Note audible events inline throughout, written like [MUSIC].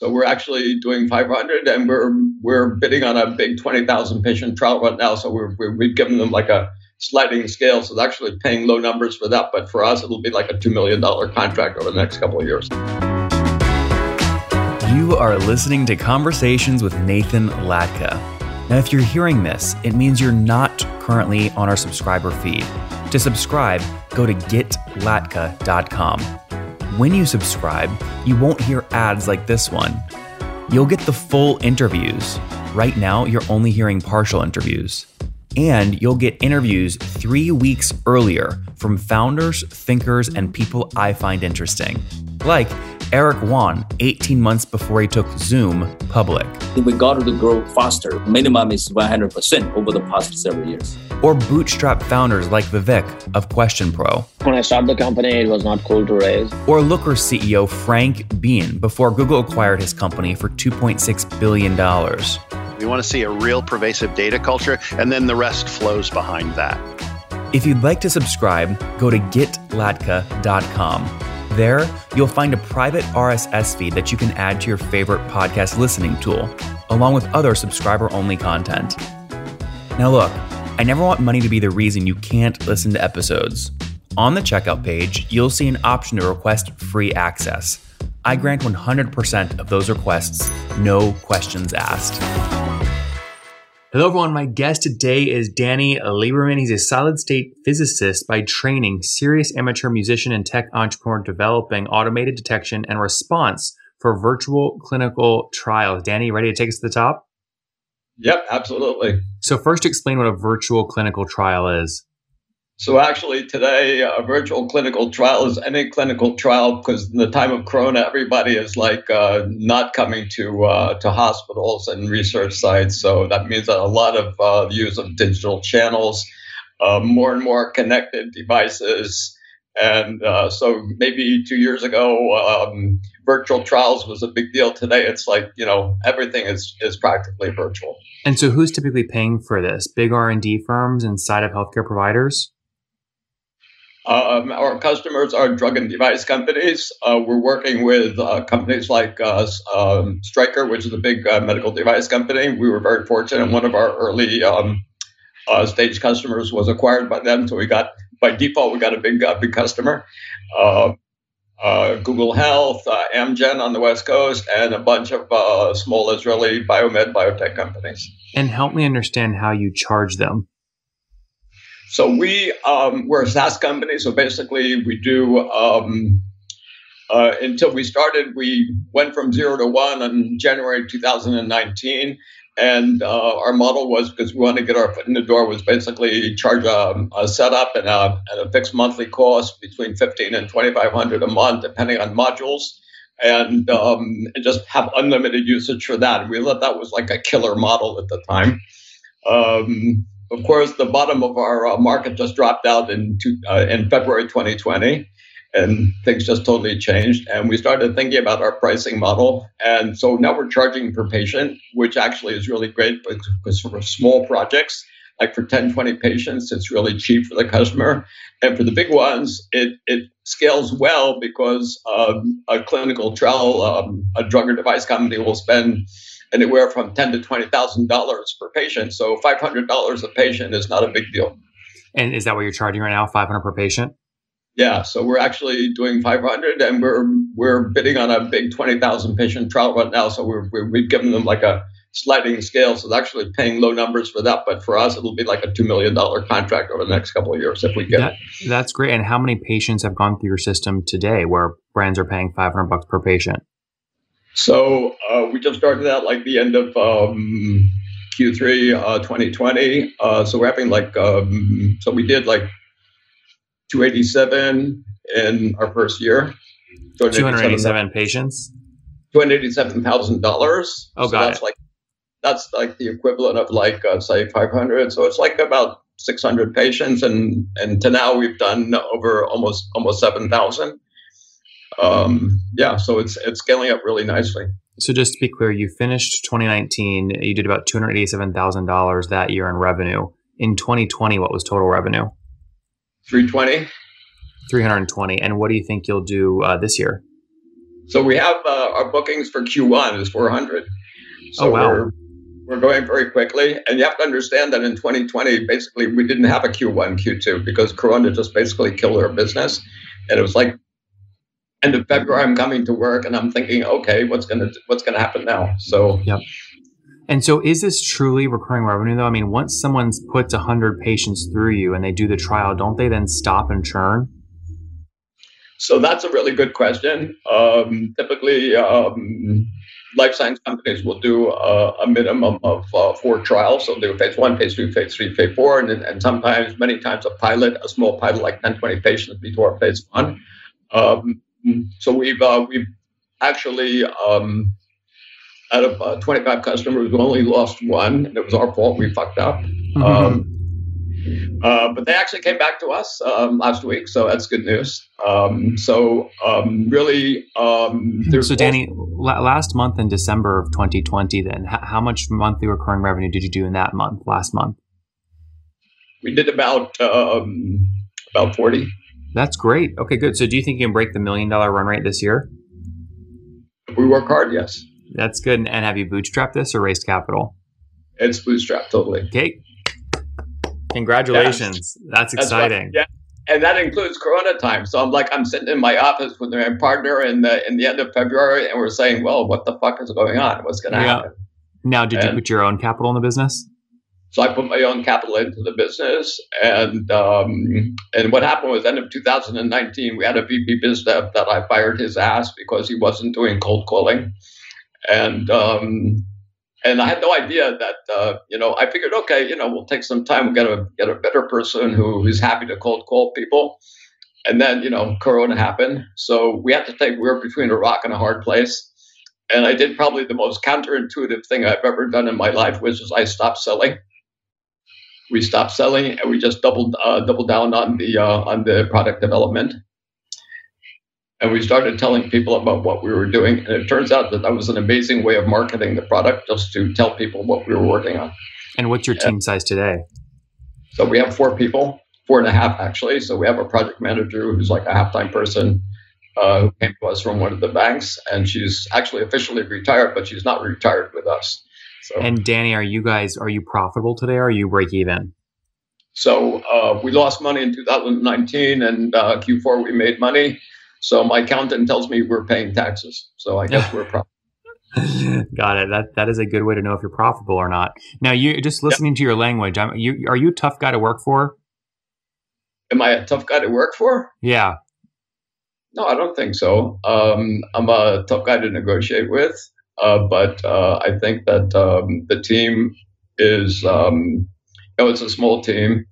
So we're actually doing 500, and we're we're bidding on a big 20,000 patient trial right now. So we're, we have given them like a sliding scale, so they're actually paying low numbers for that. But for us, it'll be like a two million dollar contract over the next couple of years. You are listening to Conversations with Nathan Latka. Now, if you're hearing this, it means you're not currently on our subscriber feed. To subscribe, go to getlatka.com. When you subscribe, you won't hear ads like this one. You'll get the full interviews. Right now, you're only hearing partial interviews. And you'll get interviews three weeks earlier from founders, thinkers, and people I find interesting. Like Eric Yuan 18 months before he took Zoom public. We got to grow faster. Minimum is 100% over the past several years. Or bootstrap founders like Vivek of Question Pro. When I started the company, it was not cool to raise. Or Looker CEO Frank Bien before Google acquired his company for $2.6 billion. We want to see a real pervasive data culture, and then the rest flows behind that. If you'd like to subscribe, go to getlatka.com. There, you'll find a private RSS feed that you can add to your favorite podcast listening tool, along with other subscriber only content. Now, look, I never want money to be the reason you can't listen to episodes. On the checkout page, you'll see an option to request free access. I grant 100% of those requests, no questions asked. Hello, everyone. My guest today is Danny Lieberman. He's a solid state physicist by training, serious amateur musician and tech entrepreneur developing automated detection and response for virtual clinical trials. Danny, ready to take us to the top? Yep, absolutely. So, first, explain what a virtual clinical trial is. So actually, today a virtual clinical trial is any clinical trial because in the time of Corona, everybody is like uh, not coming to uh, to hospitals and research sites. So that means that a lot of uh, use of digital channels, uh, more and more connected devices, and uh, so maybe two years ago, um, virtual trials was a big deal. Today, it's like you know everything is is practically virtual. And so, who's typically paying for this? Big R and D firms inside of healthcare providers. Um, our customers are drug and device companies. Uh, we're working with uh, companies like uh, um, Stryker, which is a big uh, medical device company. We were very fortunate. One of our early um, uh, stage customers was acquired by them, so we got by default we got a big uh, big customer. Google Health, Amgen on the West Coast, and a bunch of small Israeli biomed biotech companies. And help me understand how you charge them. So we um, we're a SaaS company. So basically, we do um, uh, until we started. We went from zero to one in January 2019, and uh, our model was because we wanted to get our foot in the door was basically charge a, a setup and a, and a fixed monthly cost between 15 and 2,500 a month, depending on modules. And, um, and just have unlimited usage for that. And we thought that was like a killer model at the time. Um, of course, the bottom of our uh, market just dropped out in two, uh, in February 2020, and things just totally changed. And we started thinking about our pricing model. And so now we're charging per patient, which actually is really great because for small projects, like for 10, 20 patients, it's really cheap for the customer. And for the big ones, it, it scales well because um, a clinical trial, um, a drug or device company will spend anywhere from ten to twenty thousand dollars per patient. So five hundred dollars a patient is not a big deal. And is that what you're charging right now? Five hundred per patient? Yeah, so we're actually doing 500, and we're we're bidding on a big 20,000 patient trial right now. So we're, we have given them like a sliding scale, so they're actually paying low numbers for that. But for us, it'll be like a two million dollar contract over the next couple of years if we get that. That's great. And how many patients have gone through your system today, where brands are paying 500 bucks per patient? So uh, we just started that like the end of um, Q3 uh, 2020. Uh, so we're having like um, so we did like 287 in our first year. 287 patients. Two hundred eighty-seven thousand dollars. Oh, so got that's it. like that's like the equivalent of like uh, say 500. So it's like about 600 patients, and and to now we've done over almost almost 7,000 um, yeah, so it's it's scaling up really nicely. So just to be clear, you finished 2019. You did about two hundred eighty-seven thousand dollars that year in revenue. In 2020, what was total revenue? 320. 320. And what do you think you'll do uh, this year? So we have uh, our bookings for Q1 is 400. So oh, wow. we're, we're going very quickly. And you have to understand that in 2020, basically, we didn't have a Q1, Q2 because Corona just basically killed our business. And it was like end of February, I'm coming to work and I'm thinking, okay, what's gonna what's gonna happen now? So yep. And so, is this truly recurring revenue, though? I mean, once someone puts 100 patients through you and they do the trial, don't they then stop and churn? So, that's a really good question. Um, typically, um, life science companies will do a, a minimum of uh, four trials. So, they do phase one, phase two, phase three, phase four, and, and sometimes, many times, a pilot, a small pilot like 10, 20 patients before phase one. Um, so, we've, uh, we've actually um, out of uh, 25 customers, we only lost one, and it was our fault. We fucked up. Mm-hmm. Um, uh, but they actually came back to us um, last week, so that's good news. Um, so um, really, um, so Danny, last month in December of 2020, then how much monthly recurring revenue did you do in that month? Last month, we did about um, about 40. That's great. Okay, good. So do you think you can break the million dollar run rate this year? If we work hard, yes. That's good. And have you bootstrapped this or raised capital? It's bootstrapped totally. Okay. Congratulations. Yes. That's exciting. That's yeah. And that includes Corona time. So I'm like, I'm sitting in my office with my partner in the in the end of February, and we're saying, well, what the fuck is going on? What's going to yeah. happen? Now, did and, you put your own capital in the business? So I put my own capital into the business, and um, and what happened was end of 2019, we had a VP biz dev that I fired his ass because he wasn't doing cold calling and um, and I had no idea that uh, you know I figured okay you know we'll take some time we'll get a get a better person who is happy to cold call people, and then you know Corona happened. So we had to take we were between a rock and a hard place, and I did probably the most counterintuitive thing I've ever done in my life which is I stopped selling. We stopped selling and we just doubled uh, doubled down on the uh, on the product development and we started telling people about what we were doing. And it turns out that that was an amazing way of marketing the product, just to tell people what we were working on. And what's your team and size today? So we have four people, four and a half actually. So we have a project manager who's like a half-time person uh, who came to us from one of the banks, and she's actually officially retired, but she's not retired with us. So, and Danny, are you guys are you profitable today? or Are you break even? So uh, we lost money in 2019, and uh, Q4 we made money. So my accountant tells me we're paying taxes. So I guess we're profitable. [LAUGHS] Got it. That that is a good way to know if you're profitable or not. Now, you just listening yep. to your language. I'm, you are you a tough guy to work for? Am I a tough guy to work for? Yeah. No, I don't think so. Um, I'm a tough guy to negotiate with, uh, but uh, I think that um, the team is, um, you know, it's a small team.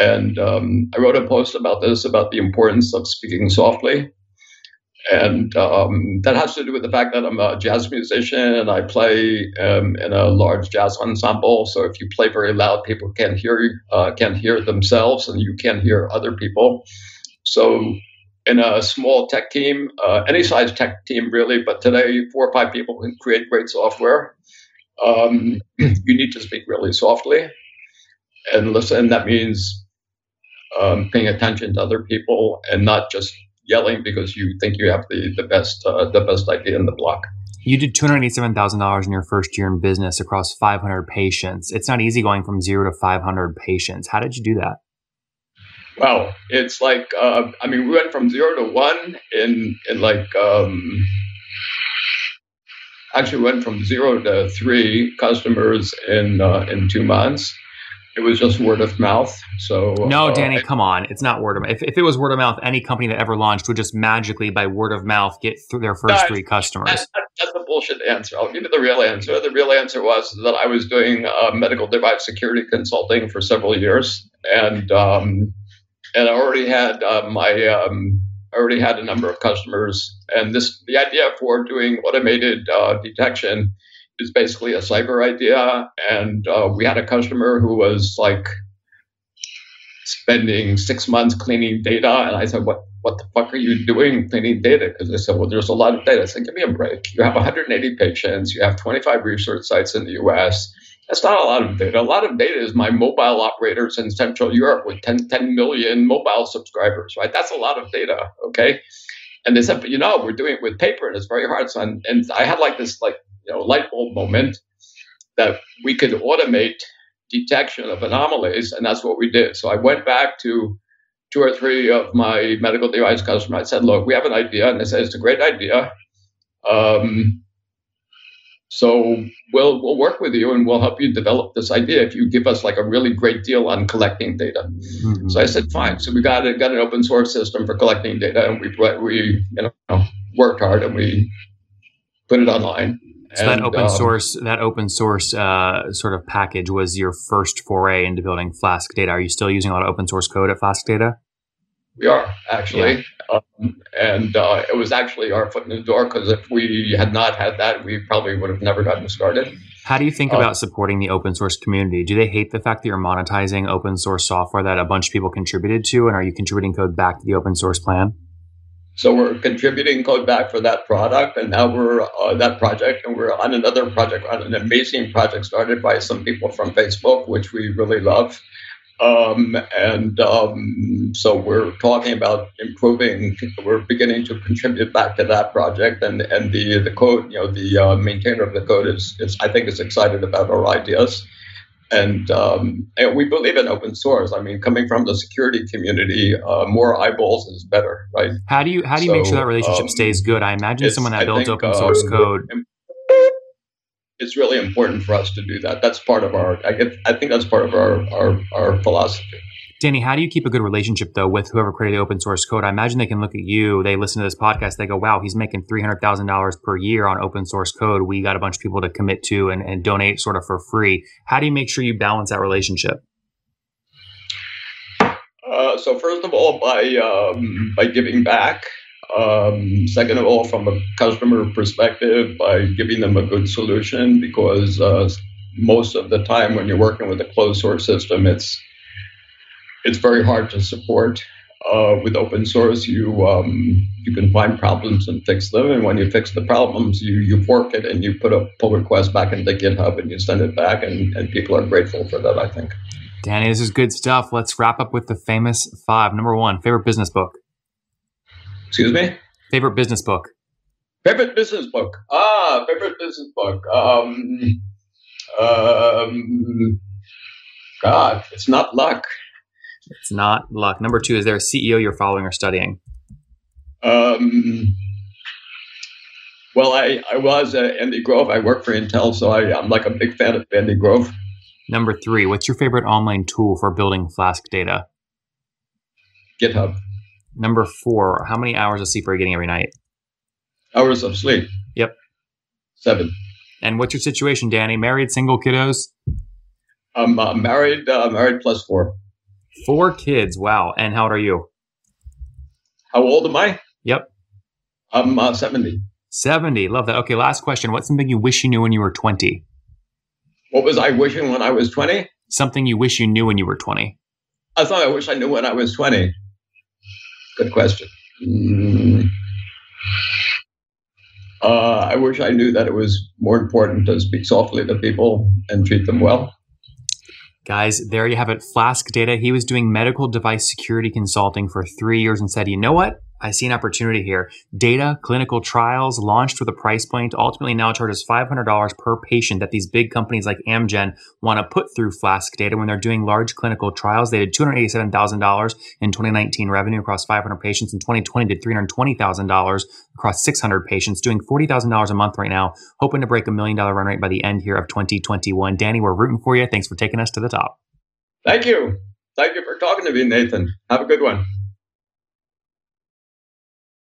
And um, I wrote a post about this about the importance of speaking softly. And um, that has to do with the fact that I'm a jazz musician and I play um, in a large jazz ensemble. So if you play very loud, people can't hear uh, can't hear themselves, and you can't hear other people. So in a small tech team, uh, any size tech team really, but today four or five people can create great software. Um, [CLEARS THROAT] you need to speak really softly and listen. That means um, paying attention to other people and not just yelling because you think you have the, the best uh, the best idea in the block. You did two hundred eighty-seven thousand dollars in your first year in business across five hundred patients. It's not easy going from zero to five hundred patients. How did you do that? Well, it's like uh, I mean, we went from zero to one in in like um, actually went from zero to three customers in uh, in two months. It was just word of mouth. So no, uh, Danny, come on, it's not word of mouth. If, if it was word of mouth, any company that ever launched would just magically, by word of mouth, get through their first three customers. That, that's a bullshit answer. I'll give you the real answer. The real answer was that I was doing uh, medical device security consulting for several years, and um, and I already had uh, my um, I already had a number of customers, and this the idea for doing automated uh, detection is basically a cyber idea. And uh, we had a customer who was like spending six months cleaning data. And I said, what, what the fuck are you doing cleaning data? Because they said, well, there's a lot of data. I said, give me a break. You have 180 patients. You have 25 research sites in the US. That's not a lot of data. A lot of data is my mobile operators in Central Europe with 10, 10 million mobile subscribers, right? That's a lot of data, okay? And they said, but you know, we're doing it with paper and it's very hard. So, and, and I had like this like, you know, light bulb moment that we could automate detection of anomalies. And that's what we did. So I went back to two or three of my medical device customers. I said, look, we have an idea. And they said, it's a great idea. Um, so we'll we'll work with you and we'll help you develop this idea if you give us like a really great deal on collecting data. Mm-hmm. So I said, fine. So we got a, got an open source system for collecting data, and we we you know worked hard and we put it online. So and, that open um, source that open source uh, sort of package was your first foray into building Flask Data. Are you still using a lot of open source code at Flask Data? We are actually, yeah. um, and uh, it was actually our foot in the door because if we had not had that, we probably would have never gotten started. How do you think um, about supporting the open source community? Do they hate the fact that you're monetizing open source software that a bunch of people contributed to, and are you contributing code back to the open source plan? So we're contributing code back for that product, and now we're uh, that project, and we're on another project, on an amazing project started by some people from Facebook, which we really love. Um, and um, so we're talking about improving. We're beginning to contribute back to that project, and and the the code, you know, the uh, maintainer of the code is, is I think is excited about our ideas, and um, and we believe in open source. I mean, coming from the security community, uh, more eyeballs is better, right? How do you how do you so, make sure that relationship um, stays good? I imagine someone that builds open source uh, code it's really important for us to do that. That's part of our. I get. I think that's part of our our, our philosophy. Danny, how do you keep a good relationship though with whoever created the open source code? I imagine they can look at you, they listen to this podcast, they go, "Wow, he's making three hundred thousand dollars per year on open source code. We got a bunch of people to commit to and, and donate sort of for free." How do you make sure you balance that relationship? Uh, so first of all, by um, by giving back, um, second of all, from a customer perspective, by giving them a good solution, because uh, most of the time when you're working with a closed source system, it's it's very hard to support. Uh, with open source, you um, you can find problems and fix them, and when you fix the problems, you you fork it and you put a pull request back into GitHub and you send it back, and, and people are grateful for that. I think. Danny, this is good stuff. Let's wrap up with the famous five. Number one, favorite business book. Excuse me? Favorite business book? Favorite business book? Ah, favorite business book. Um, um, God, it's not luck. It's not luck. Number two, is there a CEO you're following or studying? Um, well, I, I was uh, Andy Grove. I work for Intel, so I, I'm like a big fan of Andy Grove. Number three, what's your favorite online tool for building Flask data? GitHub. Number four, how many hours of sleep are you getting every night? Hours of sleep. Yep. Seven. And what's your situation, Danny? Married, single, kiddos? I'm uh, married, uh, married plus four. Four kids. Wow. And how old are you? How old am I? Yep. I'm uh, 70. 70. Love that. Okay, last question. What's something you wish you knew when you were 20? What was I wishing when I was 20? Something you wish you knew when you were 20. I thought I wish I knew when I was 20. Good question. Mm. Uh, I wish I knew that it was more important to speak softly to people and treat them well. Guys, there you have it. Flask Data. He was doing medical device security consulting for three years and said, you know what? I see an opportunity here. Data clinical trials launched with a price point ultimately now charges $500 per patient that these big companies like Amgen want to put through Flask data when they're doing large clinical trials. They did $287,000 in 2019 revenue across 500 patients. In 2020, did $320,000 across 600 patients, doing $40,000 a month right now, hoping to break a million dollar run rate by the end here of 2021. Danny, we're rooting for you. Thanks for taking us to the top. Thank you. Thank you for talking to me, Nathan. Have a good one.